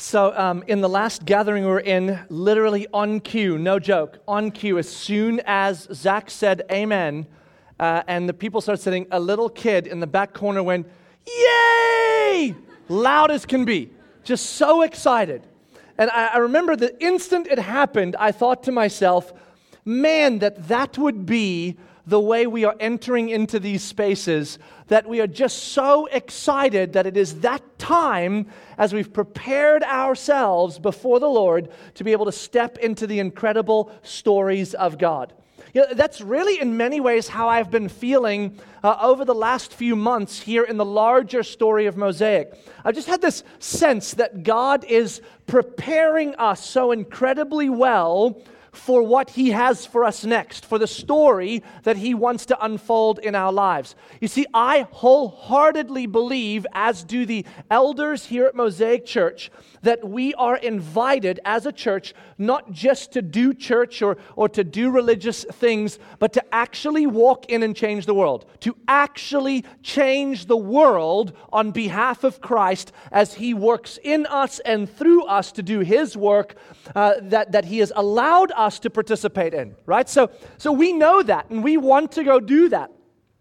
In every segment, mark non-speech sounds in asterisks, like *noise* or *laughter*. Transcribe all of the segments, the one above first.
So, um, in the last gathering we were in, literally on cue, no joke, on cue, as soon as Zach said amen, uh, and the people started sitting, a little kid in the back corner went, Yay! Loud as can be, just so excited. And I, I remember the instant it happened, I thought to myself, man, that that would be the way we are entering into these spaces that we are just so excited that it is that time as we've prepared ourselves before the Lord to be able to step into the incredible stories of God. You know, that's really, in many ways, how I've been feeling uh, over the last few months here in the larger story of Mosaic. I've just had this sense that God is preparing us so incredibly well for what He has for us next, for the story that He wants to unfold in our lives. You see, I wholeheartedly believe, as do the elders here at Mosaic Church, that we are invited as a church not just to do church or, or to do religious things, but to actually walk in and change the world, to actually change the world on behalf of Christ as He works in us and through us to do His work uh, that, that He has allowed us to participate in, right? So, so we know that and we want to go do that.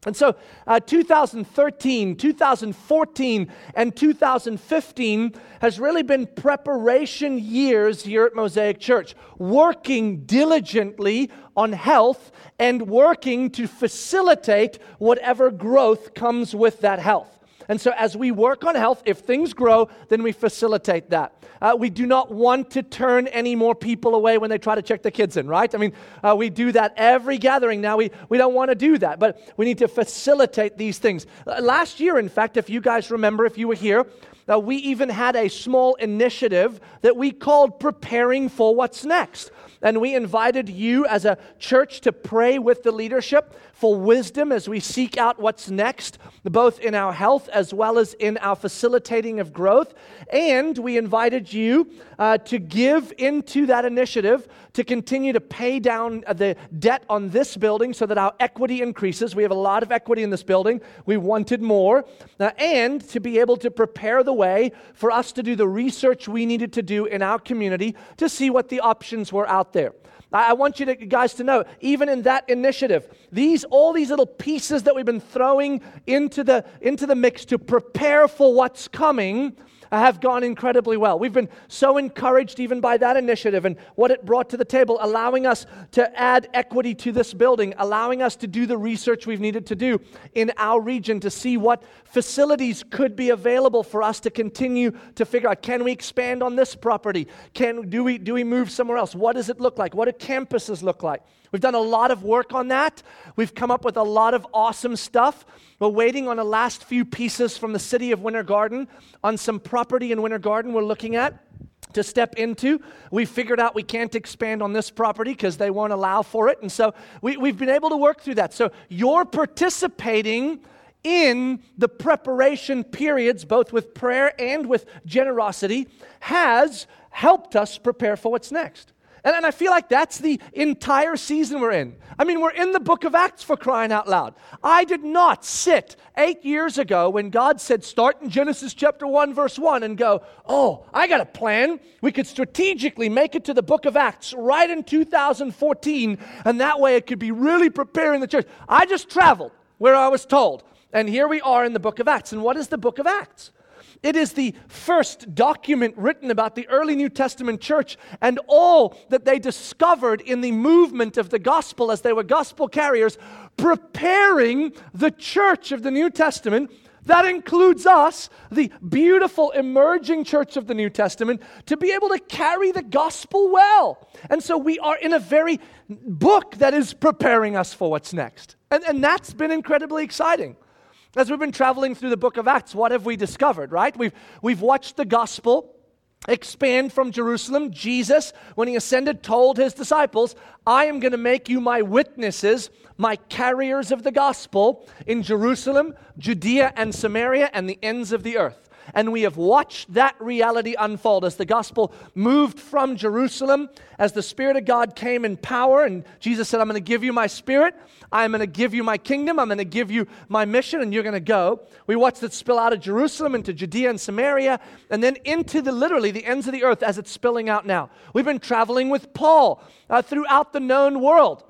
And so, uh, 2013, 2014, and 2015 has really been preparation years here at Mosaic Church, working diligently on health and working to facilitate whatever growth comes with that health. And so, as we work on health, if things grow, then we facilitate that. Uh, we do not want to turn any more people away when they try to check the kids in, right? I mean, uh, we do that every gathering now. We, we don't want to do that, but we need to facilitate these things. Uh, last year, in fact, if you guys remember, if you were here, uh, we even had a small initiative that we called Preparing for What's Next. And we invited you as a church to pray with the leadership for wisdom as we seek out what's next, both in our health as well as in our facilitating of growth. And we invited you uh, to give into that initiative to continue to pay down the debt on this building so that our equity increases. We have a lot of equity in this building. We wanted more. Uh, and to be able to prepare the way for us to do the research we needed to do in our community to see what the options were out there. I want you to, guys to know, even in that initiative, these all these little pieces that we've been throwing into the into the mix to prepare for what's coming have gone incredibly well. We've been so encouraged even by that initiative and what it brought to the table, allowing us to add equity to this building, allowing us to do the research we've needed to do in our region to see what facilities could be available for us to continue to figure out can we expand on this property? Can, do, we, do we move somewhere else? What does it look like? What do campuses look like? We've done a lot of work on that. We've come up with a lot of awesome stuff. We're waiting on the last few pieces from the city of Winter Garden on some property in Winter Garden we're looking at to step into. We figured out we can't expand on this property because they won't allow for it. And so we, we've been able to work through that. So you're participating in the preparation periods, both with prayer and with generosity, has helped us prepare for what's next. And, and I feel like that's the entire season we're in. I mean, we're in the book of Acts for crying out loud. I did not sit eight years ago when God said, start in Genesis chapter 1, verse 1, and go, oh, I got a plan. We could strategically make it to the book of Acts right in 2014, and that way it could be really preparing the church. I just traveled where I was told. And here we are in the book of Acts. And what is the book of Acts? It is the first document written about the early New Testament church and all that they discovered in the movement of the gospel as they were gospel carriers, preparing the church of the New Testament. That includes us, the beautiful emerging church of the New Testament, to be able to carry the gospel well. And so we are in a very book that is preparing us for what's next. And, and that's been incredibly exciting. As we've been traveling through the book of Acts, what have we discovered, right? We've, we've watched the gospel expand from Jerusalem. Jesus, when he ascended, told his disciples, I am going to make you my witnesses, my carriers of the gospel in Jerusalem, Judea, and Samaria, and the ends of the earth. And we have watched that reality unfold as the gospel moved from Jerusalem, as the Spirit of God came in power, and Jesus said, I'm going to give you my Spirit, I'm going to give you my kingdom, I'm going to give you my mission, and you're going to go. We watched it spill out of Jerusalem into Judea and Samaria, and then into the literally the ends of the earth as it's spilling out now. We've been traveling with Paul uh, throughout the known world.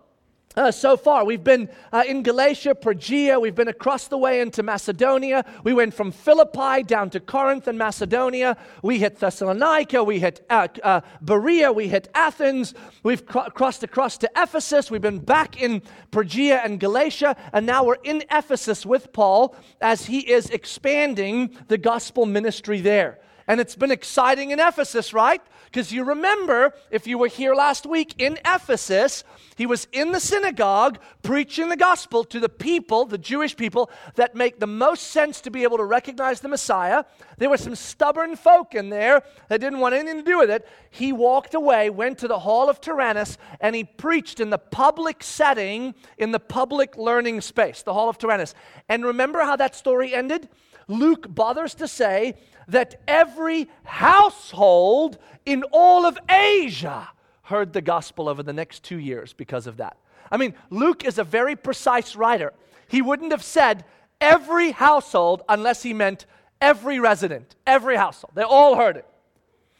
Uh, so far. We've been uh, in Galatia, Phrygia. We've been across the way into Macedonia. We went from Philippi down to Corinth and Macedonia. We hit Thessalonica. We hit uh, uh Berea. We hit Athens. We've cr- crossed across to Ephesus. We've been back in Phrygia and Galatia. And now we're in Ephesus with Paul as he is expanding the gospel ministry there. And it's been exciting in Ephesus, right? Because you remember, if you were here last week in Ephesus, he was in the synagogue preaching the gospel to the people, the Jewish people, that make the most sense to be able to recognize the Messiah. There were some stubborn folk in there that didn't want anything to do with it. He walked away, went to the hall of Tyrannus, and he preached in the public setting, in the public learning space, the hall of Tyrannus. And remember how that story ended? Luke bothers to say that every household in all of Asia heard the gospel over the next two years because of that. I mean, Luke is a very precise writer. He wouldn't have said every household unless he meant every resident, every household. They all heard it.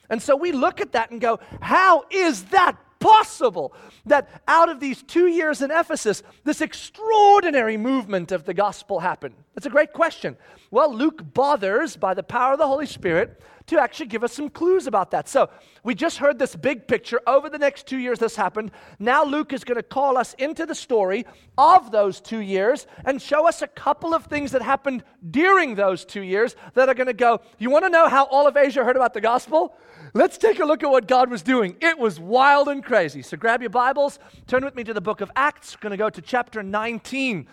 And so we look at that and go, how is that possible that out of these two years in Ephesus, this extraordinary movement of the gospel happened? That's a great question. Well, Luke bothers, by the power of the Holy Spirit, to actually give us some clues about that. So, we just heard this big picture. Over the next two years, this happened. Now, Luke is going to call us into the story of those two years and show us a couple of things that happened during those two years that are going to go, You want to know how all of Asia heard about the gospel? Let's take a look at what God was doing. It was wild and crazy. So grab your Bibles, turn with me to the book of Acts. We're going to go to chapter 19.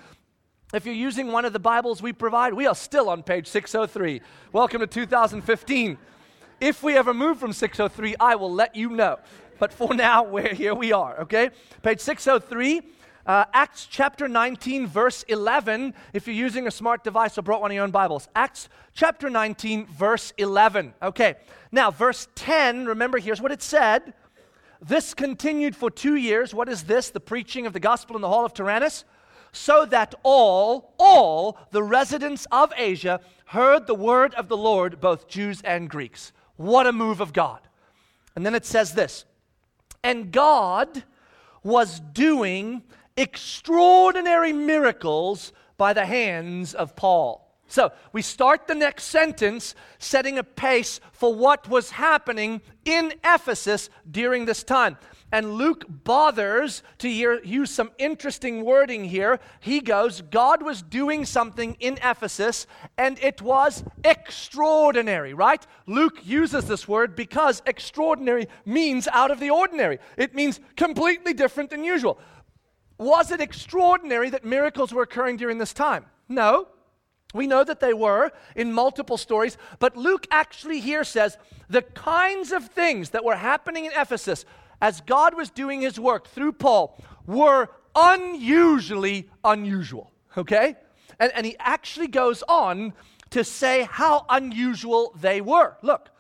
If you're using one of the Bibles we provide, we are still on page 603. Welcome to 2015. If we ever move from 603, I will let you know. But for now, *laughs* we're here we are, okay? Page 603. Uh, Acts chapter 19, verse 11, if you're using a smart device or brought one of your own Bibles. Acts chapter 19, verse 11. Okay, now verse 10, remember, here's what it said. This continued for two years. What is this? The preaching of the gospel in the hall of Tyrannus? So that all, all the residents of Asia heard the word of the Lord, both Jews and Greeks. What a move of God. And then it says this And God was doing extraordinary miracles by the hands of Paul. So we start the next sentence setting a pace for what was happening in Ephesus during this time. And Luke bothers to hear, use some interesting wording here. He goes, God was doing something in Ephesus, and it was extraordinary, right? Luke uses this word because extraordinary means out of the ordinary, it means completely different than usual. Was it extraordinary that miracles were occurring during this time? No. We know that they were in multiple stories, but Luke actually here says the kinds of things that were happening in Ephesus as God was doing his work through Paul were unusually unusual. Okay? And, and he actually goes on to say how unusual they were. Look,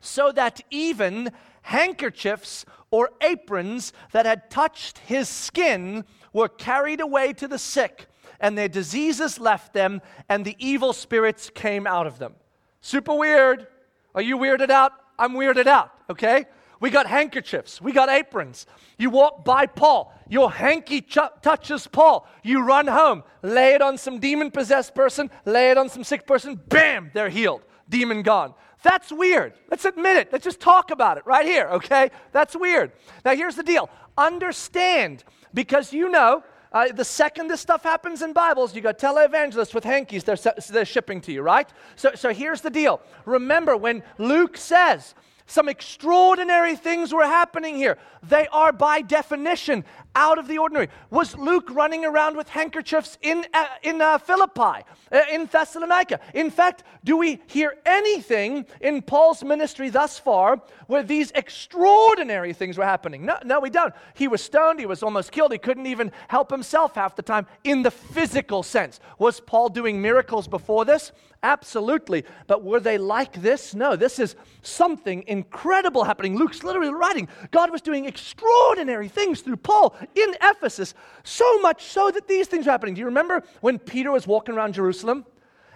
so that even handkerchiefs or aprons that had touched his skin were carried away to the sick, and their diseases left them, and the evil spirits came out of them. Super weird. Are you weirded out? I'm weirded out, okay? We got handkerchiefs. We got aprons. You walk by Paul. Your hanky ch- touches Paul. You run home. Lay it on some demon possessed person. Lay it on some sick person. Bam, they're healed. Demon gone. That's weird. Let's admit it. Let's just talk about it right here, okay? That's weird. Now, here's the deal understand, because you know, uh, the second this stuff happens in Bibles, you got televangelists with hankies they're, they're shipping to you, right? So, so here's the deal. Remember when Luke says, Some extraordinary things were happening here. They are, by definition, out of the ordinary. Was Luke running around with handkerchiefs in, uh, in uh, Philippi, uh, in Thessalonica? In fact, do we hear anything in Paul's ministry thus far where these extraordinary things were happening? No, no, we don't. He was stoned, he was almost killed, he couldn't even help himself half the time in the physical sense. Was Paul doing miracles before this? Absolutely. But were they like this? No, this is something incredible happening. Luke's literally writing. God was doing extraordinary things through Paul in Ephesus, so much so that these things are happening. Do you remember when Peter was walking around Jerusalem?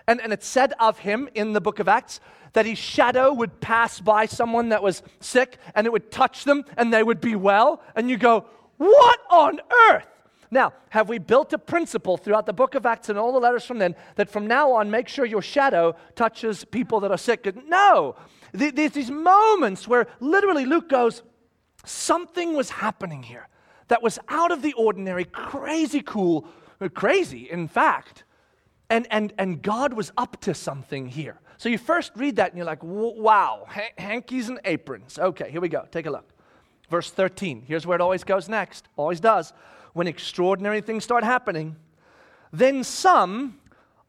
And, and it said of him in the book of Acts that his shadow would pass by someone that was sick and it would touch them and they would be well. And you go, What on earth? Now, have we built a principle throughout the book of Acts and all the letters from then that from now on, make sure your shadow touches people that are sick? No. There's these moments where literally Luke goes, something was happening here that was out of the ordinary, crazy cool, crazy, in fact. And, and, and God was up to something here. So you first read that and you're like, wow, hankies and aprons. Okay, here we go. Take a look. Verse 13. Here's where it always goes next, always does when extraordinary things start happening, then some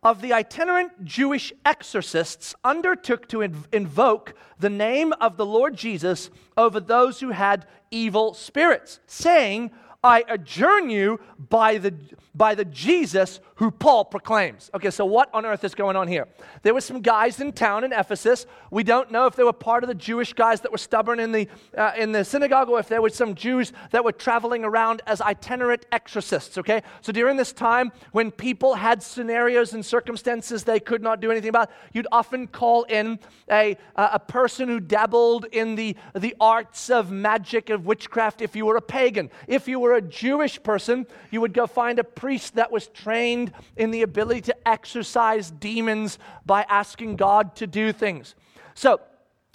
of the itinerant Jewish exorcists undertook to inv- invoke the name of the Lord Jesus over those who had evil spirits, saying, I adjourn you by the, by the Jesus who Paul proclaims. Okay, so what on earth is going on here? There were some guys in town in Ephesus. We don't know if they were part of the Jewish guys that were stubborn in the, uh, in the synagogue or if there were some Jews that were traveling around as itinerant exorcists. Okay, so during this time when people had scenarios and circumstances they could not do anything about, you'd often call in a, a person who dabbled in the, the arts of magic, of witchcraft, if you were a pagan. If you were a Jewish person, you would go find a priest that was trained in the ability to exorcise demons by asking God to do things. So,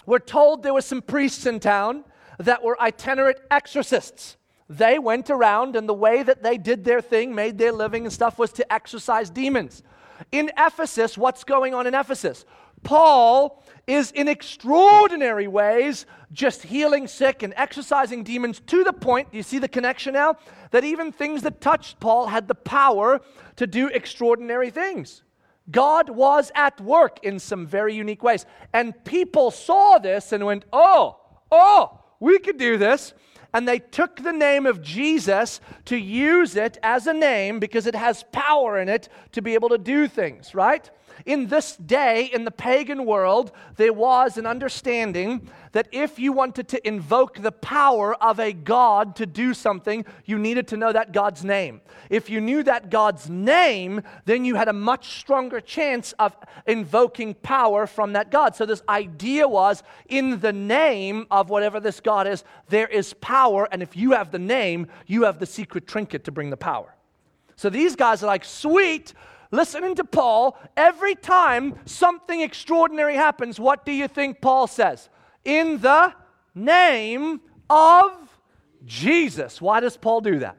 we're told there were some priests in town that were itinerant exorcists. They went around, and the way that they did their thing, made their living and stuff, was to exorcise demons. In Ephesus, what's going on in Ephesus? Paul is in extraordinary ways just healing sick and exorcising demons to the point, do you see the connection now? That even things that touched Paul had the power to do extraordinary things. God was at work in some very unique ways. And people saw this and went, oh, oh, we could do this. And they took the name of Jesus to use it as a name because it has power in it to be able to do things, right? In this day, in the pagan world, there was an understanding that if you wanted to invoke the power of a God to do something, you needed to know that God's name. If you knew that God's name, then you had a much stronger chance of invoking power from that God. So, this idea was in the name of whatever this God is, there is power. And if you have the name, you have the secret trinket to bring the power. So, these guys are like, sweet listening to Paul, every time something extraordinary happens, what do you think Paul says? In the name of Jesus. Why does Paul do that?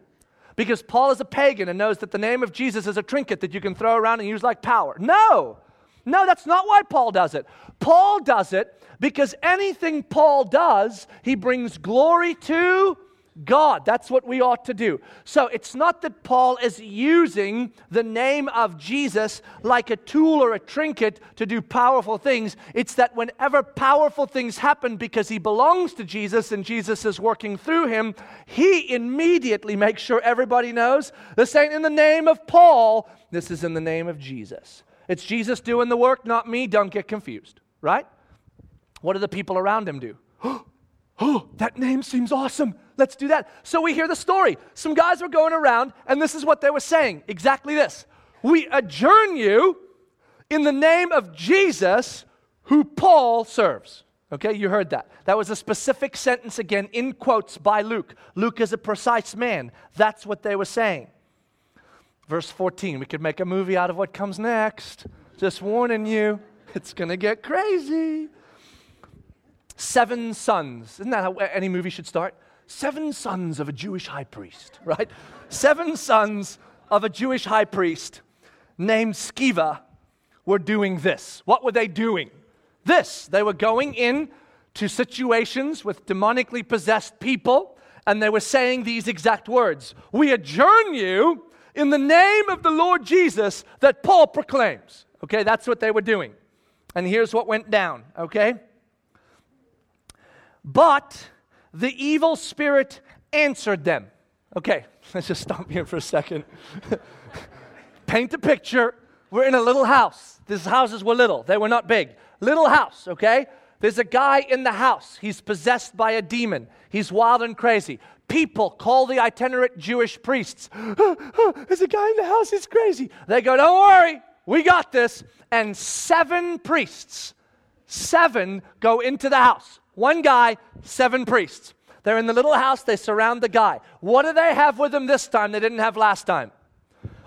Because Paul is a pagan and knows that the name of Jesus is a trinket that you can throw around and use like power. No, no, that's not why Paul does it. Paul does it because anything Paul does, he brings glory to God. That's what we ought to do. So it's not that Paul is using the name of Jesus like a tool or a trinket to do powerful things. It's that whenever powerful things happen because he belongs to Jesus and Jesus is working through him, he immediately makes sure everybody knows this ain't in the name of Paul, this is in the name of Jesus. It's Jesus doing the work, not me. Don't get confused, right? What do the people around him do? oh, *gasps* *gasps* that name seems awesome. Let's do that. So we hear the story. Some guys were going around, and this is what they were saying exactly this We adjourn you in the name of Jesus, who Paul serves. Okay, you heard that. That was a specific sentence again in quotes by Luke. Luke is a precise man. That's what they were saying. Verse 14, we could make a movie out of what comes next. Just warning you, it's going to get crazy. Seven sons. Isn't that how any movie should start? Seven sons of a Jewish high priest, *laughs* right? Seven sons of a Jewish high priest named Sceva were doing this. What were they doing? This. They were going in to situations with demonically possessed people, and they were saying these exact words We adjourn you in the name of the Lord Jesus that Paul proclaims. Okay, that's what they were doing. And here's what went down, okay? But the evil spirit answered them. Okay, *laughs* let's just stop here for a second. *laughs* Paint a picture. We're in a little house. These houses were little, they were not big. Little house, okay? There's a guy in the house. He's possessed by a demon. He's wild and crazy. People call the itinerant Jewish priests. *gasps* there's a guy in the house. He's crazy. They go, Don't worry. We got this. And seven priests, seven go into the house. One guy, seven priests. They're in the little house. They surround the guy. What do they have with them this time they didn't have last time?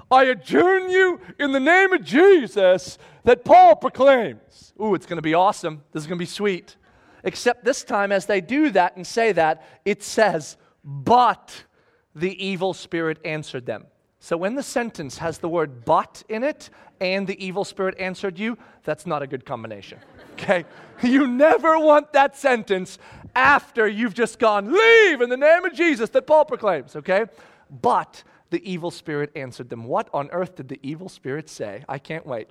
I adjourn you in the name of Jesus that Paul proclaims. Ooh, it's going to be awesome. This is going to be sweet. Except this time, as they do that and say that, it says, But the evil spirit answered them. So when the sentence has the word but in it and the evil spirit answered you, that's not a good combination. *laughs* Okay? You never want that sentence after you've just gone, Leave in the name of Jesus that Paul proclaims. Okay? But the evil spirit answered them. What on earth did the evil spirit say? I can't wait.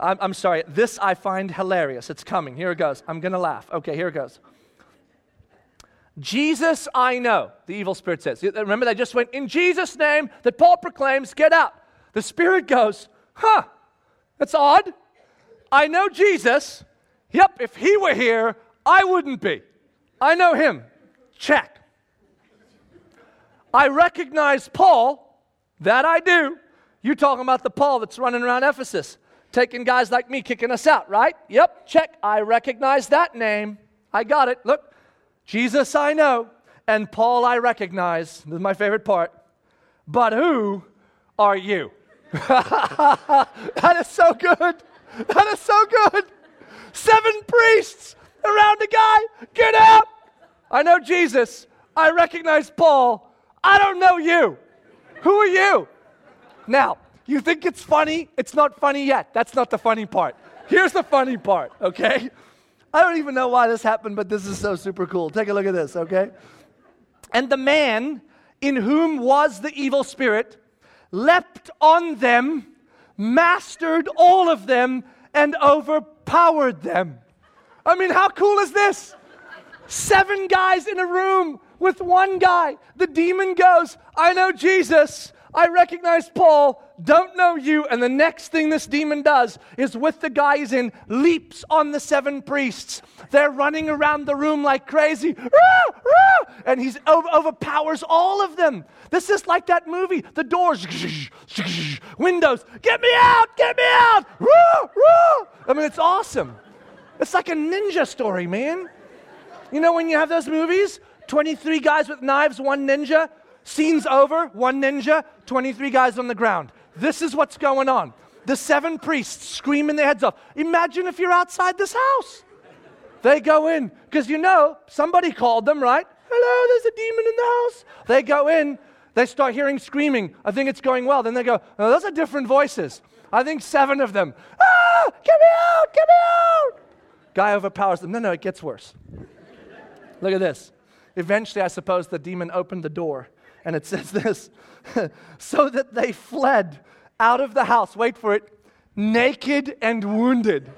I'm, I'm sorry. This I find hilarious. It's coming. Here it goes. I'm going to laugh. Okay, here it goes. Jesus, I know, the evil spirit says. Remember, they just went, in Jesus' name, that Paul proclaims, get out. The spirit goes, huh, that's odd. I know Jesus. Yep, if he were here, I wouldn't be. I know him. Check. I recognize Paul. That I do. You're talking about the Paul that's running around Ephesus taking guys like me, kicking us out, right? Yep, check. I recognize that name. I got it. Look, Jesus I know, and Paul I recognize. This is my favorite part. But who are you? *laughs* that is so good. That is so good. Seven priests around a guy. Get out. I know Jesus. I recognize Paul. I don't know you. Who are you? Now, you think it's funny? It's not funny yet. That's not the funny part. Here's the funny part, okay? I don't even know why this happened, but this is so super cool. Take a look at this, okay? And the man in whom was the evil spirit leapt on them, mastered all of them, and overpowered them. I mean, how cool is this? Seven guys in a room with one guy. The demon goes, I know Jesus. I recognize Paul, don't know you. And the next thing this demon does is, with the guys in, leaps on the seven priests. They're running around the room like crazy. Rah, rah, and he over- overpowers all of them. This is like that movie. The doors, windows, get me out, get me out. Rah. I mean, it's awesome. It's like a ninja story, man. You know when you have those movies? 23 guys with knives, one ninja. Scene's over, one ninja, 23 guys on the ground. This is what's going on. The seven priests screaming their heads off. Imagine if you're outside this house. They go in, because you know, somebody called them, right? Hello, there's a demon in the house. They go in, they start hearing screaming. I think it's going well. Then they go, oh, those are different voices. I think seven of them. Ah, get me out, get me out. Guy overpowers them. No, no, it gets worse. Look at this. Eventually, I suppose the demon opened the door and it says this *laughs* so that they fled out of the house, wait for it, naked and wounded.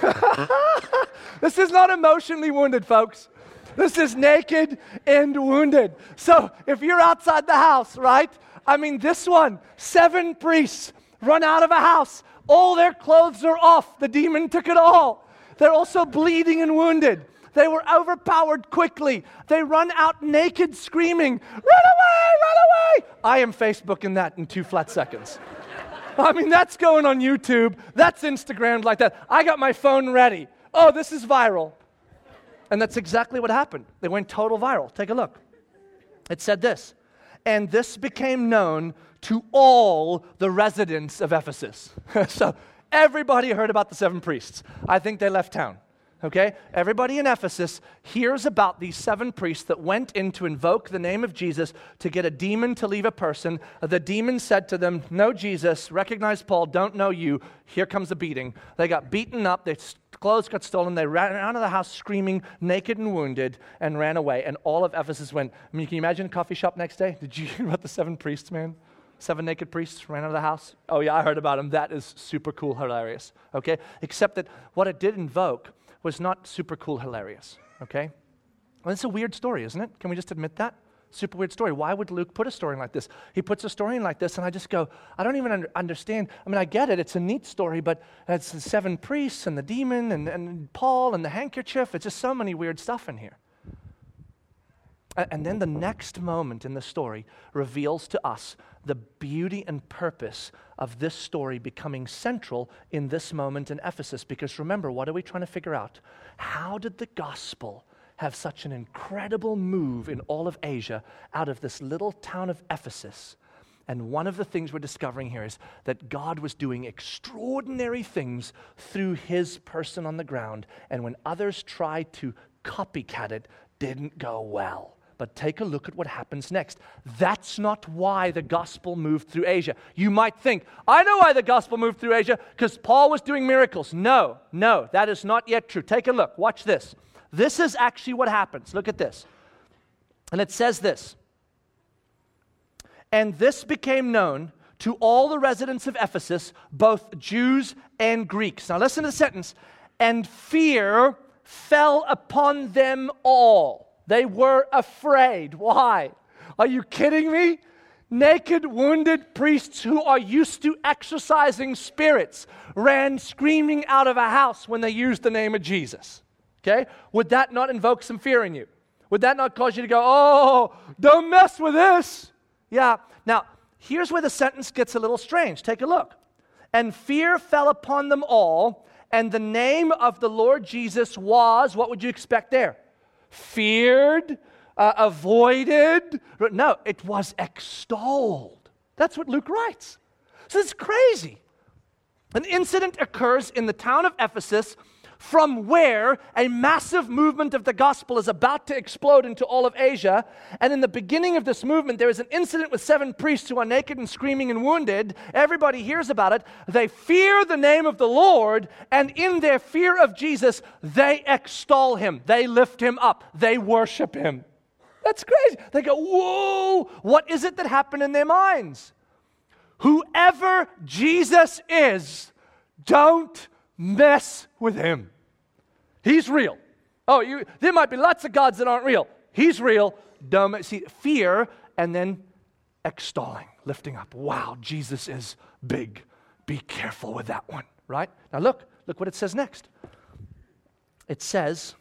*laughs* this is not emotionally wounded, folks. This is naked and wounded. So if you're outside the house, right? I mean, this one, seven priests run out of a house. All their clothes are off. The demon took it all. They're also bleeding and wounded. They were overpowered quickly. They run out naked, screaming, Run away, run away! I am Facebooking that in two flat seconds. I mean, that's going on YouTube. That's Instagram like that. I got my phone ready. Oh, this is viral. And that's exactly what happened. They went total viral. Take a look. It said this And this became known to all the residents of Ephesus. *laughs* so everybody heard about the seven priests. I think they left town okay? Everybody in Ephesus hears about these seven priests that went in to invoke the name of Jesus to get a demon to leave a person. The demon said to them, Know Jesus, recognize Paul, don't know you. Here comes a beating. They got beaten up. their clothes got stolen. They ran out of the house screaming, naked and wounded, and ran away. And all of Ephesus went. I mean, can you imagine a coffee shop next day? Did you *laughs* hear about the seven priests, man? Seven naked priests ran out of the house. Oh, yeah, I heard about them. That is super cool, hilarious. Okay? Except that what it did invoke was not super cool, hilarious. Okay? Well, it's a weird story, isn't it? Can we just admit that? Super weird story. Why would Luke put a story like this? He puts a story in like this, and I just go, I don't even under, understand. I mean, I get it. It's a neat story, but it's the seven priests and the demon and, and Paul and the handkerchief. It's just so many weird stuff in here. And then the next moment in the story reveals to us the beauty and purpose of this story becoming central in this moment in Ephesus. Because remember, what are we trying to figure out? How did the gospel have such an incredible move in all of Asia out of this little town of Ephesus? And one of the things we're discovering here is that God was doing extraordinary things through his person on the ground. And when others tried to copycat it, didn't go well. But take a look at what happens next. That's not why the gospel moved through Asia. You might think, I know why the gospel moved through Asia, because Paul was doing miracles. No, no, that is not yet true. Take a look. Watch this. This is actually what happens. Look at this. And it says this And this became known to all the residents of Ephesus, both Jews and Greeks. Now listen to the sentence. And fear fell upon them all they were afraid. Why? Are you kidding me? Naked, wounded priests who are used to exorcising spirits ran screaming out of a house when they used the name of Jesus. Okay? Would that not invoke some fear in you? Would that not cause you to go, oh, don't mess with this? Yeah. Now, here's where the sentence gets a little strange. Take a look. And fear fell upon them all, and the name of the Lord Jesus was, what would you expect there? Feared, uh, avoided. No, it was extolled. That's what Luke writes. So it's crazy. An incident occurs in the town of Ephesus from where a massive movement of the gospel is about to explode into all of Asia. And in the beginning of this movement, there is an incident with seven priests who are naked and screaming and wounded. Everybody hears about it. They fear the name of the Lord, and in their fear of Jesus, they extol him, they lift him up, they worship him. That's crazy. They go, Whoa, what is it that happened in their minds? Whoever Jesus is, don't mess with him. He's real. Oh, you, there might be lots of gods that aren't real. He's real. Dumb. See, fear and then extolling, lifting up. Wow, Jesus is big. Be careful with that one, right? Now look, look what it says next. It says,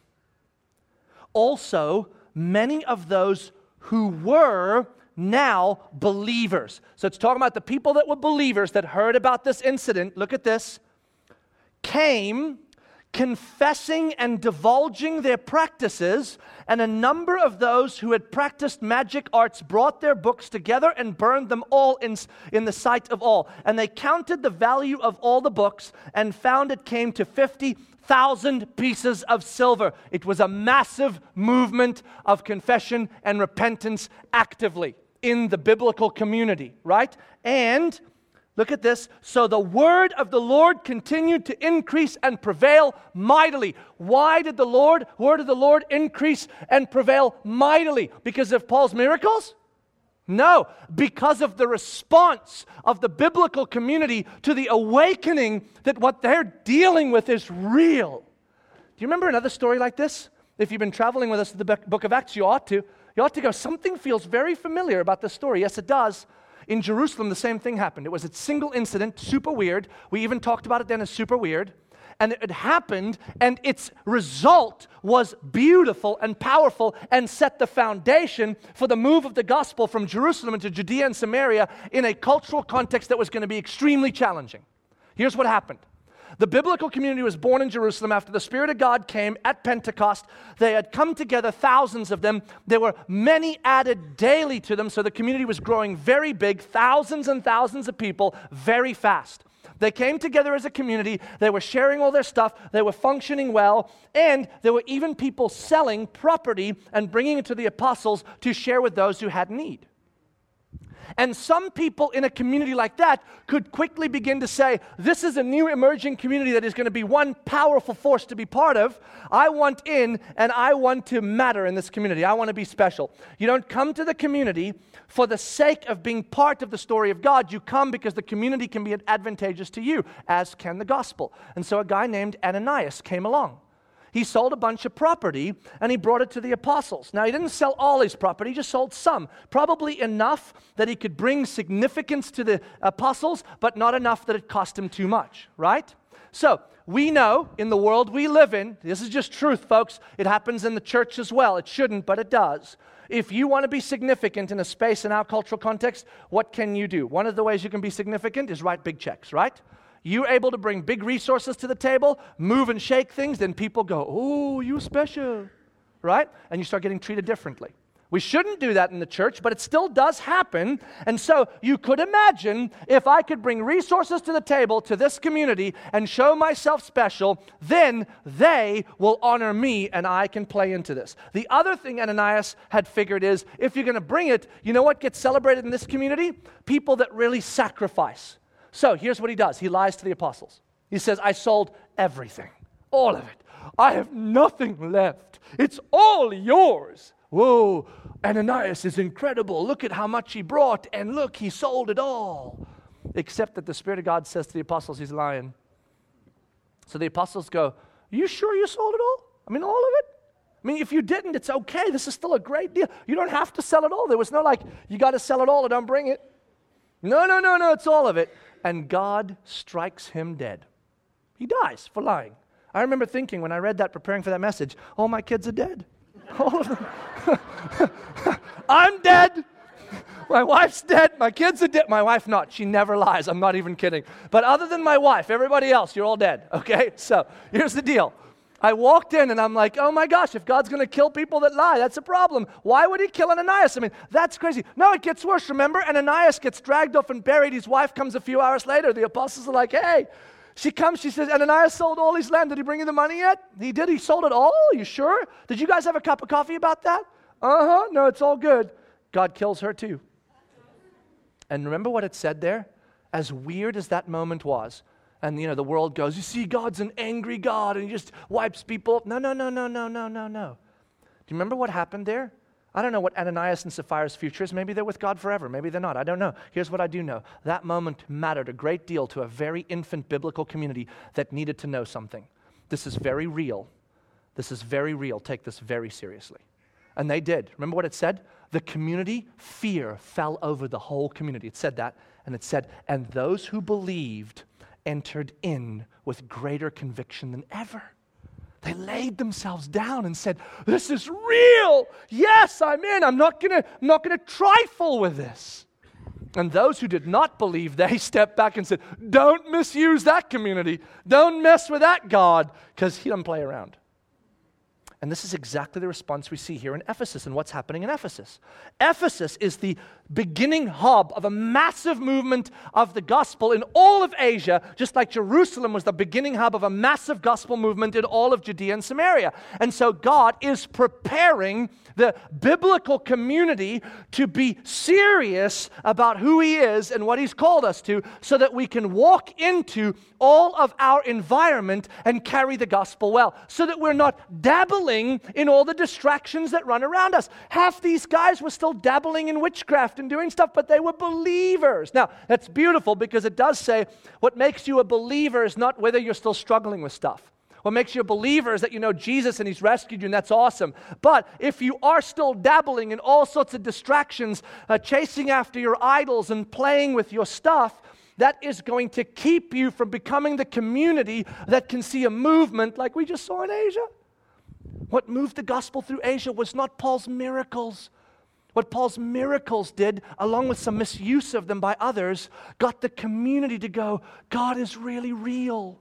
also, many of those who were now believers. So it's talking about the people that were believers that heard about this incident. Look at this came confessing and divulging their practices, and a number of those who had practiced magic arts brought their books together and burned them all in, in the sight of all. And they counted the value of all the books and found it came to 50,000 pieces of silver. It was a massive movement of confession and repentance actively in the biblical community, right? And Look at this. So the word of the Lord continued to increase and prevail mightily. Why did the Lord, word of the Lord increase and prevail mightily? Because of Paul's miracles? No, because of the response of the biblical community to the awakening that what they're dealing with is real. Do you remember another story like this? If you've been traveling with us to the book of Acts, you ought to. You ought to go, something feels very familiar about this story. Yes, it does. In Jerusalem, the same thing happened. It was a single incident, super weird. We even talked about it then as super weird. And it happened, and its result was beautiful and powerful and set the foundation for the move of the gospel from Jerusalem into Judea and Samaria in a cultural context that was going to be extremely challenging. Here's what happened the biblical community was born in Jerusalem after the Spirit of God came at Pentecost. They had come together, thousands of them. There were many added daily to them, so the community was growing very big, thousands and thousands of people, very fast. They came together as a community. They were sharing all their stuff. They were functioning well. And there were even people selling property and bringing it to the apostles to share with those who had need. And some people in a community like that could quickly begin to say, This is a new emerging community that is going to be one powerful force to be part of. I want in and I want to matter in this community. I want to be special. You don't come to the community for the sake of being part of the story of God. You come because the community can be advantageous to you, as can the gospel. And so a guy named Ananias came along he sold a bunch of property and he brought it to the apostles. Now, he didn't sell all his property, he just sold some. Probably enough that he could bring significance to the apostles, but not enough that it cost him too much, right? So, we know in the world we live in, this is just truth, folks. It happens in the church as well. It shouldn't, but it does. If you want to be significant in a space in our cultural context, what can you do? One of the ways you can be significant is write big checks, right? You're able to bring big resources to the table, move and shake things, then people go, Oh, you special, right? And you start getting treated differently. We shouldn't do that in the church, but it still does happen. And so you could imagine if I could bring resources to the table to this community and show myself special, then they will honor me and I can play into this. The other thing Ananias had figured is if you're going to bring it, you know what gets celebrated in this community? People that really sacrifice. So here's what he does he lies to the apostles. He says, I sold everything, all of it. I have nothing left. It's all yours. Whoa, Ananias is incredible. Look at how much he brought, and look, he sold it all. Except that the Spirit of God says to the apostles, he's lying. So the apostles go, You sure you sold it all? I mean, all of it? I mean, if you didn't, it's okay. This is still a great deal. You don't have to sell it all. There was no like, you got to sell it all or don't bring it. No, no, no, no, it's all of it and God strikes him dead. He dies for lying. I remember thinking when I read that, preparing for that message, all my kids are dead. *laughs* All of them. *laughs* I'm dead. My wife's dead. My kids are dead. My wife not. She never lies. I'm not even kidding. But other than my wife, everybody else, you're all dead. Okay? So here's the deal. I walked in and I'm like, oh my gosh, if God's going to kill people that lie, that's a problem. Why would he kill Ananias? I mean, that's crazy. No, it gets worse. Remember, Ananias gets dragged off and buried. His wife comes a few hours later. The apostles are like, hey, she comes, she says, Ananias sold all his land. Did he bring you the money yet? He did. He sold it all? Are you sure? Did you guys have a cup of coffee about that? Uh huh. No, it's all good. God kills her too. And remember what it said there? As weird as that moment was, and you know the world goes, you see, God's an angry God and he just wipes people. No, no, no, no, no, no, no, no. Do you remember what happened there? I don't know what Ananias and Sapphira's future is. Maybe they're with God forever. Maybe they're not. I don't know. Here's what I do know that moment mattered a great deal to a very infant biblical community that needed to know something. This is very real. This is very real. Take this very seriously. And they did. Remember what it said? The community fear fell over the whole community. It said that. And it said, and those who believed entered in with greater conviction than ever. They laid themselves down and said, This is real. Yes, I'm in. I'm not going to trifle with this. And those who did not believe, they *laughs* stepped back and said, Don't misuse that community. Don't mess with that God, because he doesn't play around. And this is exactly the response we see here in Ephesus and what's happening in Ephesus. Ephesus is the beginning hub of a massive movement of the gospel in all of Asia, just like Jerusalem was the beginning hub of a massive gospel movement in all of Judea and Samaria. And so God is preparing the biblical community to be serious about who He is and what He's called us to so that we can walk into all of our environment and carry the gospel well, so that we're not dabbling in all the distractions that run around us. Half these guys were still dabbling in witchcraft and doing stuff, but they were believers. Now, that's beautiful because it does say what makes you a believer is not whether you're still struggling with stuff. What makes you a believer is that you know Jesus and He's rescued you, and that's awesome. But if you are still dabbling in all sorts of distractions, uh, chasing after your idols and playing with your stuff, that is going to keep you from becoming the community that can see a movement like we just saw in Asia. What moved the gospel through Asia was not Paul's miracles. What Paul's miracles did, along with some misuse of them by others, got the community to go, God is really real.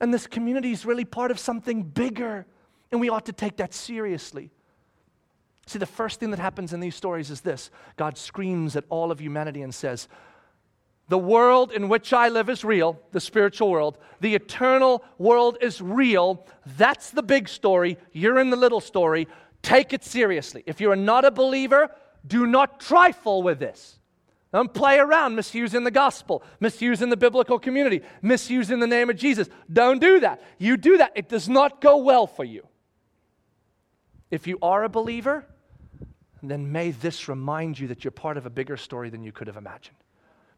And this community is really part of something bigger, and we ought to take that seriously. See, the first thing that happens in these stories is this God screams at all of humanity and says, The world in which I live is real, the spiritual world. The eternal world is real. That's the big story. You're in the little story. Take it seriously. If you're not a believer, do not trifle with this. Don't play around misusing the gospel, misusing the biblical community, misusing the name of Jesus. Don't do that. You do that, it does not go well for you. If you are a believer, then may this remind you that you're part of a bigger story than you could have imagined.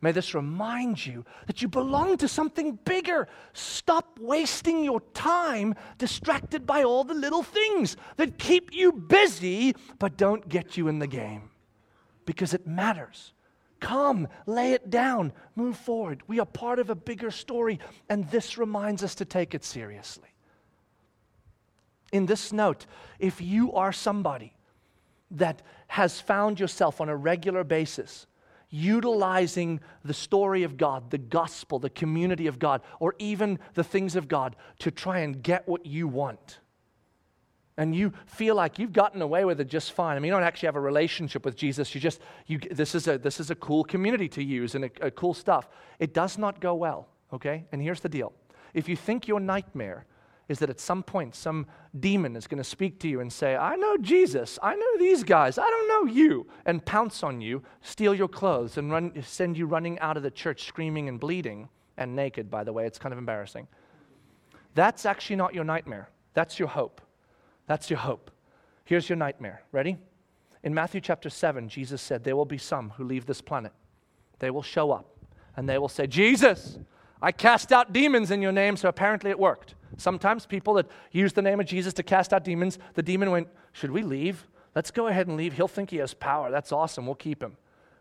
May this remind you that you belong to something bigger. Stop wasting your time distracted by all the little things that keep you busy but don't get you in the game because it matters. Come, lay it down, move forward. We are part of a bigger story, and this reminds us to take it seriously. In this note, if you are somebody that has found yourself on a regular basis utilizing the story of God, the gospel, the community of God, or even the things of God to try and get what you want. And you feel like you've gotten away with it just fine. I mean, you don't actually have a relationship with Jesus. You just, you, this, is a, this is a cool community to use and a, a cool stuff. It does not go well, okay? And here's the deal if you think your nightmare is that at some point some demon is going to speak to you and say, I know Jesus, I know these guys, I don't know you, and pounce on you, steal your clothes, and run, send you running out of the church screaming and bleeding, and naked, by the way. It's kind of embarrassing. That's actually not your nightmare. That's your hope. That's your hope. Here's your nightmare. Ready? In Matthew chapter 7, Jesus said, There will be some who leave this planet. They will show up and they will say, Jesus, I cast out demons in your name, so apparently it worked. Sometimes people that use the name of Jesus to cast out demons, the demon went, Should we leave? Let's go ahead and leave. He'll think he has power. That's awesome. We'll keep him.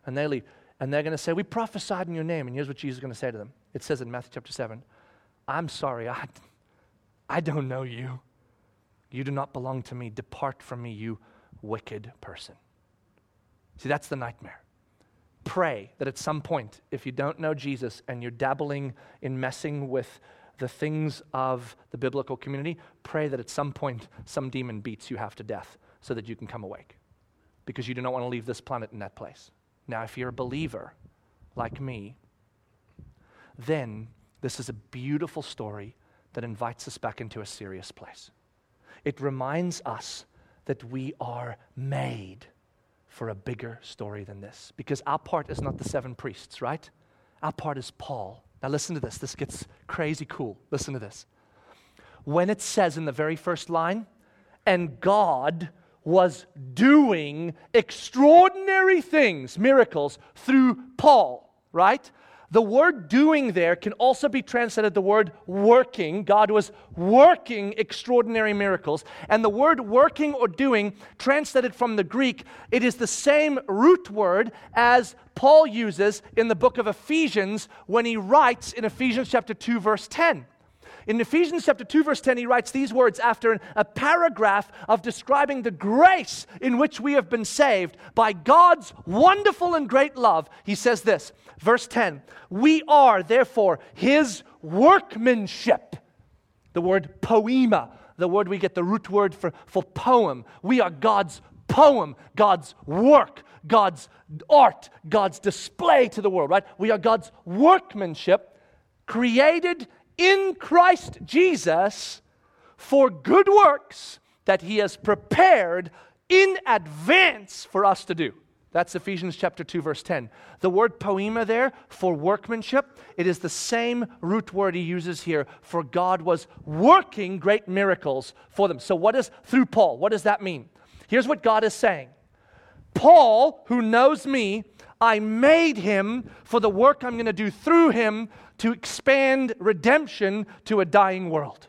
And they leave. And they're going to say, We prophesied in your name. And here's what Jesus is going to say to them. It says in Matthew chapter 7, I'm sorry. I, I don't know you. You do not belong to me. Depart from me, you wicked person. See, that's the nightmare. Pray that at some point, if you don't know Jesus and you're dabbling in messing with the things of the biblical community, pray that at some point some demon beats you half to death so that you can come awake. Because you do not want to leave this planet in that place. Now, if you're a believer like me, then this is a beautiful story that invites us back into a serious place. It reminds us that we are made for a bigger story than this. Because our part is not the seven priests, right? Our part is Paul. Now, listen to this. This gets crazy cool. Listen to this. When it says in the very first line, and God was doing extraordinary things, miracles, through Paul, right? The word doing there can also be translated the word working. God was working extraordinary miracles. And the word working or doing, translated from the Greek, it is the same root word as Paul uses in the book of Ephesians when he writes in Ephesians chapter 2, verse 10. In Ephesians chapter 2, verse 10, he writes these words after a paragraph of describing the grace in which we have been saved by God's wonderful and great love. He says this, verse 10 We are therefore his workmanship. The word poiema, the word we get the root word for, for poem. We are God's poem, God's work, God's art, God's display to the world, right? We are God's workmanship, created in Christ Jesus for good works that he has prepared in advance for us to do. That's Ephesians chapter 2 verse 10. The word poiema there for workmanship, it is the same root word he uses here for God was working great miracles for them. So what is through Paul? What does that mean? Here's what God is saying. Paul, who knows me, I made him for the work I'm going to do through him to expand redemption to a dying world.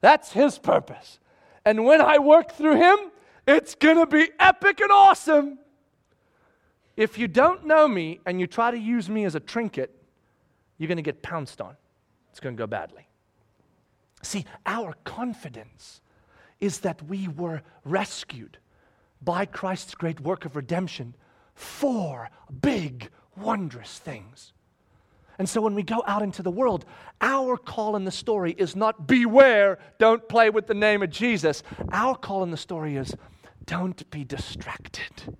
That's his purpose. And when I work through him, it's going to be epic and awesome. If you don't know me and you try to use me as a trinket, you're going to get pounced on. It's going to go badly. See, our confidence is that we were rescued by Christ's great work of redemption for big, wondrous things. And so when we go out into the world, our call in the story is not beware, don't play with the name of Jesus. Our call in the story is don't be distracted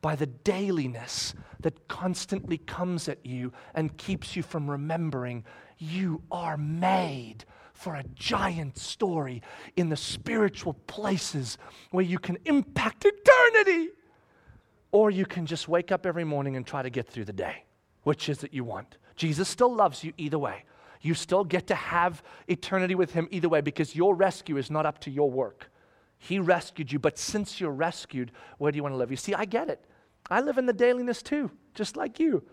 by the dailiness that constantly comes at you and keeps you from remembering you are made for a giant story in the spiritual places where you can impact eternity. Or you can just wake up every morning and try to get through the day. Which is it you want? Jesus still loves you either way. You still get to have eternity with him either way because your rescue is not up to your work. He rescued you, but since you're rescued, where do you want to live? You see, I get it. I live in the dailiness too, just like you.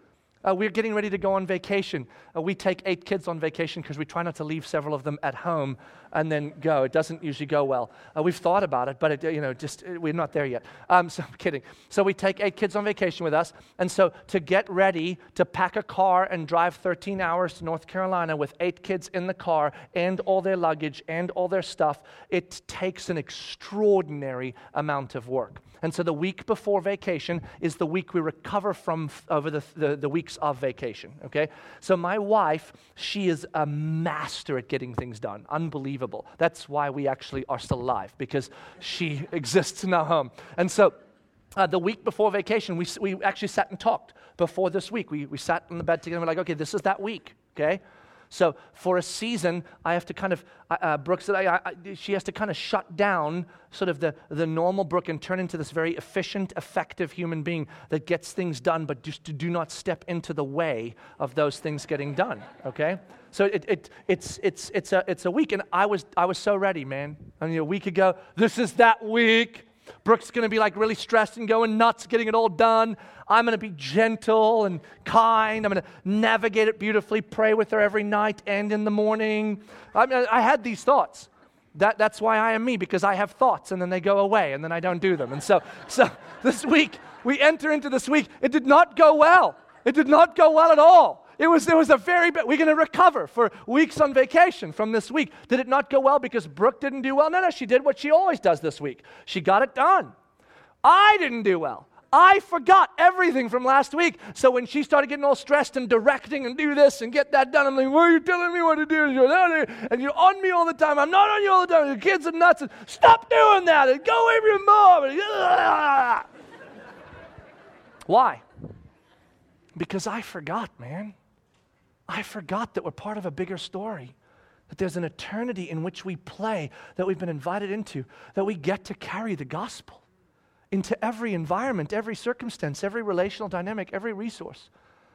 Uh, we're getting ready to go on vacation. Uh, we take eight kids on vacation because we try not to leave several of them at home and then go. It doesn't usually go well. Uh, we've thought about it, but it, you know, just uh, we're not there yet. Um, *laughs* so I'm kidding. So we take eight kids on vacation with us, and so to get ready to pack a car and drive 13 hours to North Carolina with eight kids in the car and all their luggage and all their stuff, it takes an extraordinary amount of work. And so the week before vacation is the week we recover from f- over the, the, the weeks of vacation, okay? So my wife, she is a master at getting things done. Unbelievable. That's why we actually are still alive, because she exists in our home. And so uh, the week before vacation, we, we actually sat and talked before this week. We, we sat in the bed together and we're like, okay, this is that week, okay? So for a season, I have to kind of, uh, said, I, I, she has to kind of shut down sort of the, the normal Brooke and turn into this very efficient, effective human being that gets things done, but just to do not step into the way of those things getting done, okay? So it, it, it's, it's, it's, a, it's a week, and I was, I was so ready, man. I mean, a week ago, this is that week. Brooke's going to be like really stressed and going nuts, getting it all done. I'm going to be gentle and kind. I'm going to navigate it beautifully, pray with her every night and in the morning. I, mean, I had these thoughts. That, that's why I am me, because I have thoughts and then they go away and then I don't do them. And so, so *laughs* this week, we enter into this week. It did not go well. It did not go well at all. It was, it was a very bad, we're going to recover for weeks on vacation from this week. Did it not go well because Brooke didn't do well? No, no, she did what she always does this week. She got it done. I didn't do well. I forgot everything from last week. So when she started getting all stressed and directing and do this and get that done, I'm like, why are you telling me what to do? And you're, and you're on me all the time. I'm not on you all the time. Your kids are nuts. And Stop doing that. And go away from your mom. *laughs* Why? Because I forgot, man. I forgot that we're part of a bigger story. That there's an eternity in which we play, that we've been invited into, that we get to carry the gospel into every environment, every circumstance, every relational dynamic, every resource.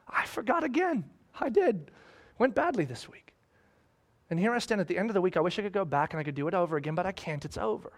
I forgot again. I did. Went badly this week. And here I stand at the end of the week. I wish I could go back and I could do it over again, but I can't. It's over.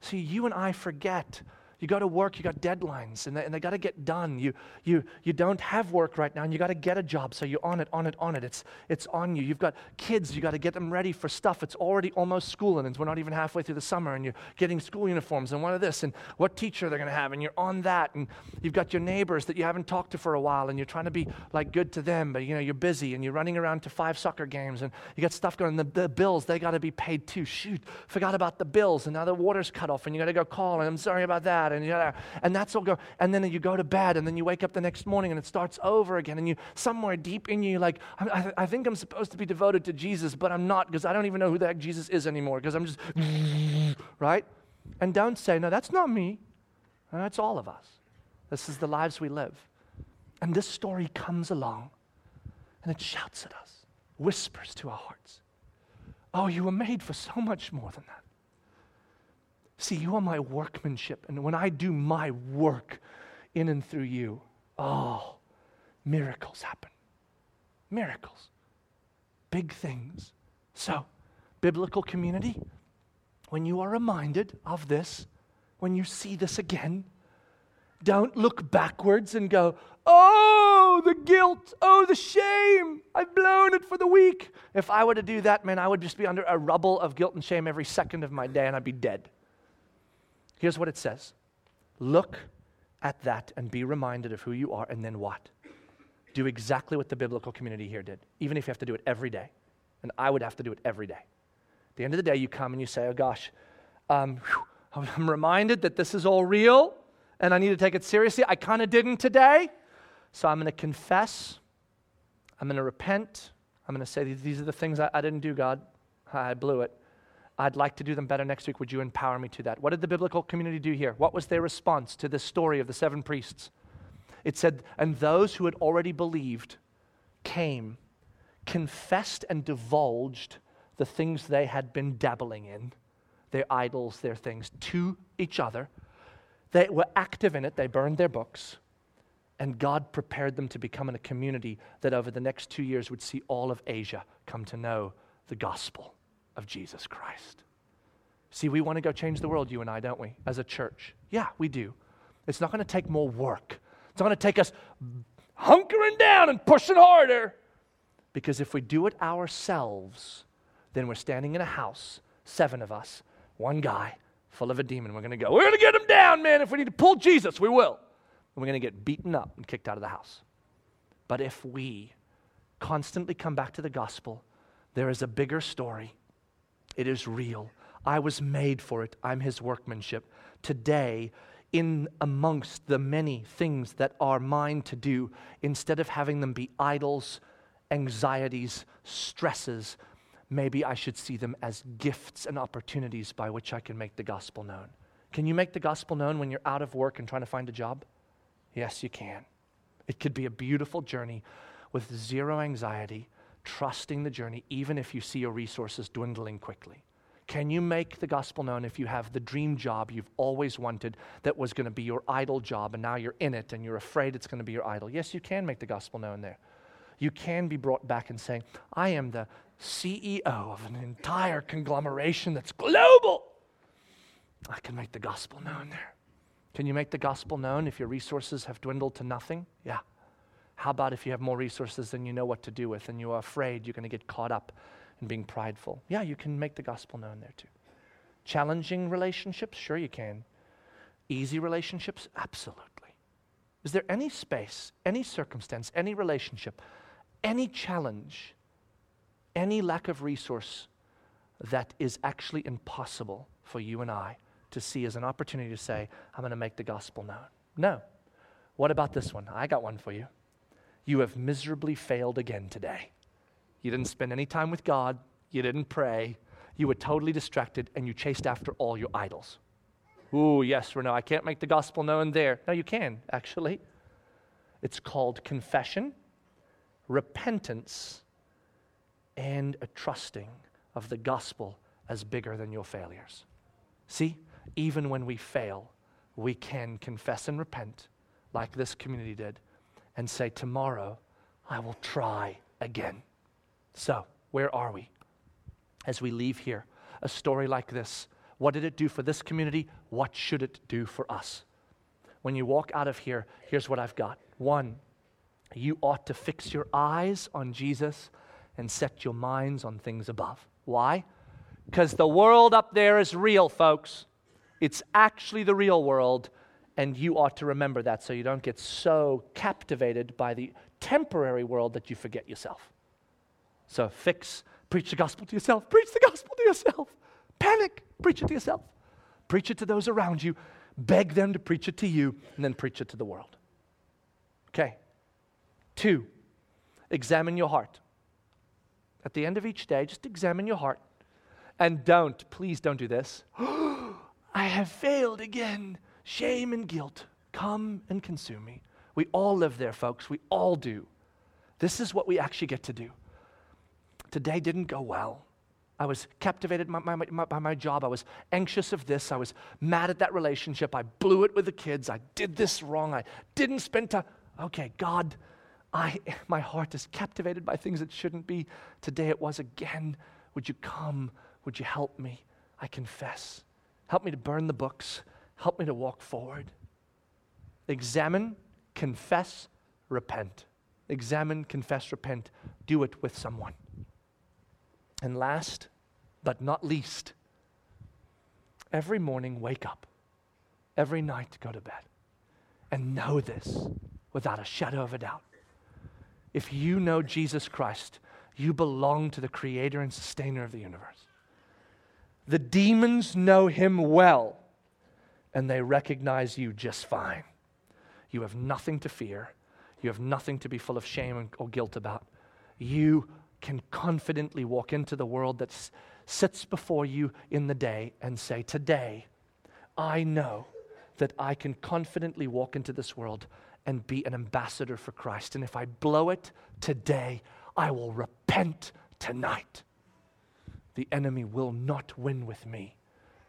See, you and I forget you go to work, you got deadlines, and they, and they got to get done. You, you, you don't have work right now, and you got to get a job, so you're on it, on it, on it. It's, it's on you. You've got kids, you got to get them ready for stuff. It's already almost school, and we're not even halfway through the summer, and you're getting school uniforms, and what of this, and what teacher they're going to have, and you're on that, and you've got your neighbors that you haven't talked to for a while, and you're trying to be like good to them, but you know, you're busy, and you're running around to five soccer games, and you got stuff going, the, the bills, they got to be paid too. Shoot, forgot about the bills, and now the water's cut off, and you got to go call, and I'm sorry about that, got and and that's all go. And then you go to bed, and then you wake up the next morning, and it starts over again. And you, somewhere deep in you, like, I, I think I'm supposed to be devoted to Jesus, but I'm not because I don't even know who the heck Jesus is anymore because I'm just, *laughs* right? And don't say, no, that's not me. That's all of us. This is the lives we live. And this story comes along and it shouts at us, whispers to our hearts. Oh, you were made for so much more than that. See, you are my workmanship. And when I do my work in and through you, oh, miracles happen. Miracles. Big things. So, biblical community, when you are reminded of this, when you see this again, don't look backwards and go, oh, the guilt, oh, the shame, I've blown it for the week. If I were to do that, man, I would just be under a rubble of guilt and shame every second of my day and I'd be dead. Here's what it says Look at that and be reminded of who you are, and then what? Do exactly what the biblical community here did, even if you have to do it every day. And I would have to do it every day. At the end of the day, you come and you say, Oh gosh, um, whew, I'm reminded that this is all real and I need to take it seriously. I kind of didn't today. So I'm going to confess. I'm going to repent. I'm going to say, These are the things I, I didn't do, God. I blew it. I'd like to do them better next week. Would you empower me to that? What did the biblical community do here? What was their response to this story of the seven priests? It said, And those who had already believed came, confessed, and divulged the things they had been dabbling in, their idols, their things, to each other. They were active in it, they burned their books, And God prepared them to become in a community that over the next two years would see all of Asia come to know the gospel of Jesus Christ. See, we want to go change the world, you and I, don't we, as a church? Yeah, we do. It's not going to take more work. It's not going to take us hunkering down and pushing harder. Because if we do it ourselves, then we're standing in a house, seven of us, one guy full of a demon. We're going to go, we're going to get him down, man. If we need to pull Jesus, we will. And we're going to get beaten up and kicked out of the house. But if we constantly come back to the gospel, there is a bigger story. It is real. I was made for it. I'm his workmanship. Today, in amongst the many things that are mine to do, instead of having them be idols, anxieties, stresses, maybe I should see them as gifts and opportunities by which I can make the gospel known. Can you make the gospel known when you're out of work and trying to find a job? Yes, you can. It could be a beautiful journey with zero anxiety, trusting the journey, even if you see your resources dwindling quickly. Can you make the gospel known if you have the dream job you've always wanted that was going to be your idol job and now you're in it and you're afraid it's going to be your idol? Yes, you can make the gospel known there. You can be brought back and saying, I am the CEO of an entire conglomeration that's global. I can make the gospel known there. Can you make the gospel known if your resources have dwindled to nothing? Yeah. How about if you have more resources than you know what to do with and you are afraid you're going to get caught up in being prideful? Yeah, you can make the gospel known there too. Challenging relationships? Sure, you can. Easy relationships? Absolutely. Is there any space, any circumstance, any relationship, any challenge any lack of resource that is actually impossible for you and I to see as an opportunity to say, I'm going to make the gospel known. No. What about this one? I got one for you. You have miserably failed again today. You didn't spend any time with God, you didn't pray, you were totally distracted, and you chased after all your idols. Ooh, yes, Renault, I can't make the gospel known there. No, you can, actually. It's called confession, repentance, and a trusting of the gospel as bigger than your failures. See, even when we fail, we can confess and repent like this community did and say, Tomorrow I will try again. So, where are we? As we leave here, a story like this, what did it do for this community? What should it do for us? When you walk out of here, here's what I've got. One, you ought to fix your eyes on Jesus and set your minds on things above. Why? Because the world up there is real, folks. It's actually the real world, and you ought to remember that so you don't get so captivated by the temporary world that you forget yourself. So fix, preach the gospel to yourself, preach the gospel to yourself. Panic, preach it to yourself. Preach it to those around you, beg them to preach it to you, and then preach it to the world. Okay. Two, examine your heart. At the end of each day, just examine your heart. And don't, please don't do this. *gasps* I have failed again. Shame and guilt come and consume me. We all live there, folks. We all do. This is what we actually get to do. Today didn't go well. I was captivated by my, my, by my job. I was anxious of this. I was mad at that relationship. I blew it with the kids. I did this wrong. I didn't spend time. Okay, God, I, *laughs* my heart is captivated by things it shouldn't be. Today it was again. Would you come? Would you help me? I confess. Help me to burn the books. Help me to walk forward. Examine, confess, repent. Examine, confess, repent. Do it with someone. And last but not least, every morning wake up, every night go to bed, and know this without a shadow of a doubt if you know Jesus Christ, you belong to the creator and sustainer of the universe. The demons know him well, and they recognize you just fine. You have nothing to fear. You have nothing to be full of shame or guilt about. You can confidently walk into the world that sits before you in the day and say, Today, I know that I can confidently walk into this world and be an ambassador for Christ. And if I blow it today, I will repent tonight. The enemy will not win with me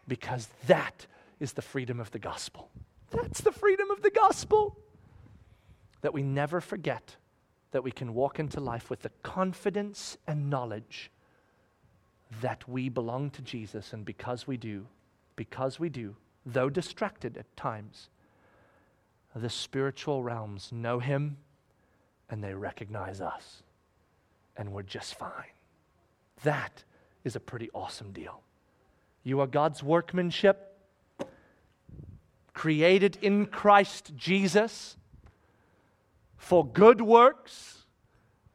because that is the freedom of the gospel. That's the freedom of the gospel. that we never forget that we can walk into life with the confidence and knowledge that we belong to Jesus, and because we do, because we do, though distracted at times, the spiritual realms know Him and they recognize us, and we're just fine. That is a pretty awesome deal. You are God's workmanship, created in Christ Jesus for good works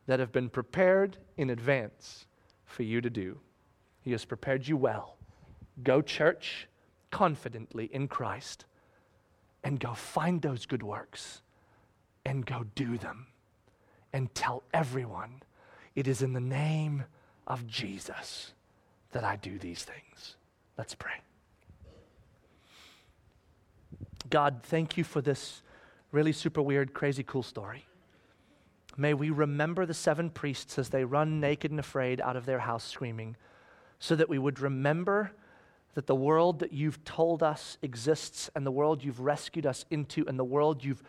that have been prepared in advance for you to do. He has prepared you well. Go, church, confidently in Christ and go find those good works and go do them and tell everyone it is in the name of Jesus that I do these things. Let's pray. God, thank you for this really super weird, crazy, cool story. May we remember the seven priests as they run naked and afraid out of their house screaming, so that we would remember that the world that you've told us exists, and the world you've rescued us into, and the world you've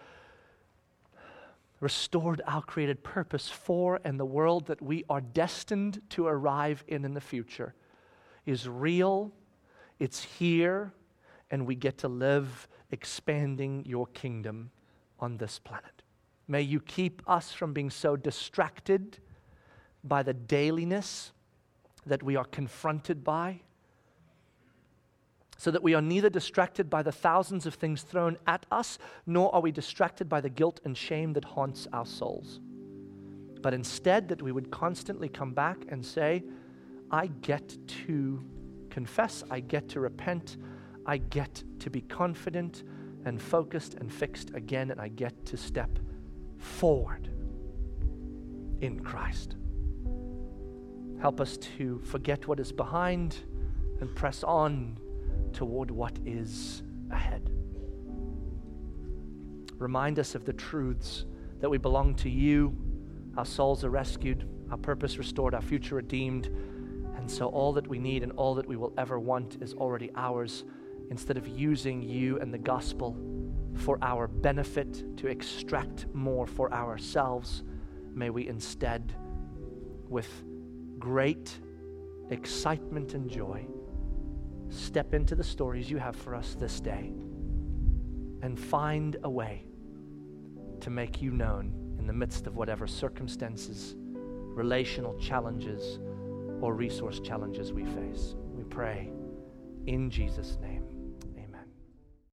restored our created purpose for, and the world that we are destined to arrive in in the future is real, it's here, and we get to live expanding your kingdom on this planet. May you keep us from being so distracted by the dailiness that we are confronted by, so that we are neither distracted by the thousands of things thrown at us, nor are we distracted by the guilt and shame that haunts our souls. But instead, that we would constantly come back and say, I get to confess, I get to repent, I get to be confident and focused and fixed again, and I get to step forward in Christ. Help us to forget what is behind and press on toward what is ahead. Remind us of the truths that we belong to you, our souls are rescued, our purpose restored, our future redeemed, and so all that we need and all that we will ever want is already ours instead of using you and the gospel for our benefit to extract more for ourselves, may we instead, with great excitement and joy, step into the stories you have for us this day and find a way to make you known in the midst of whatever circumstances, relational challenges, or resource challenges we face. We pray in Jesus' name.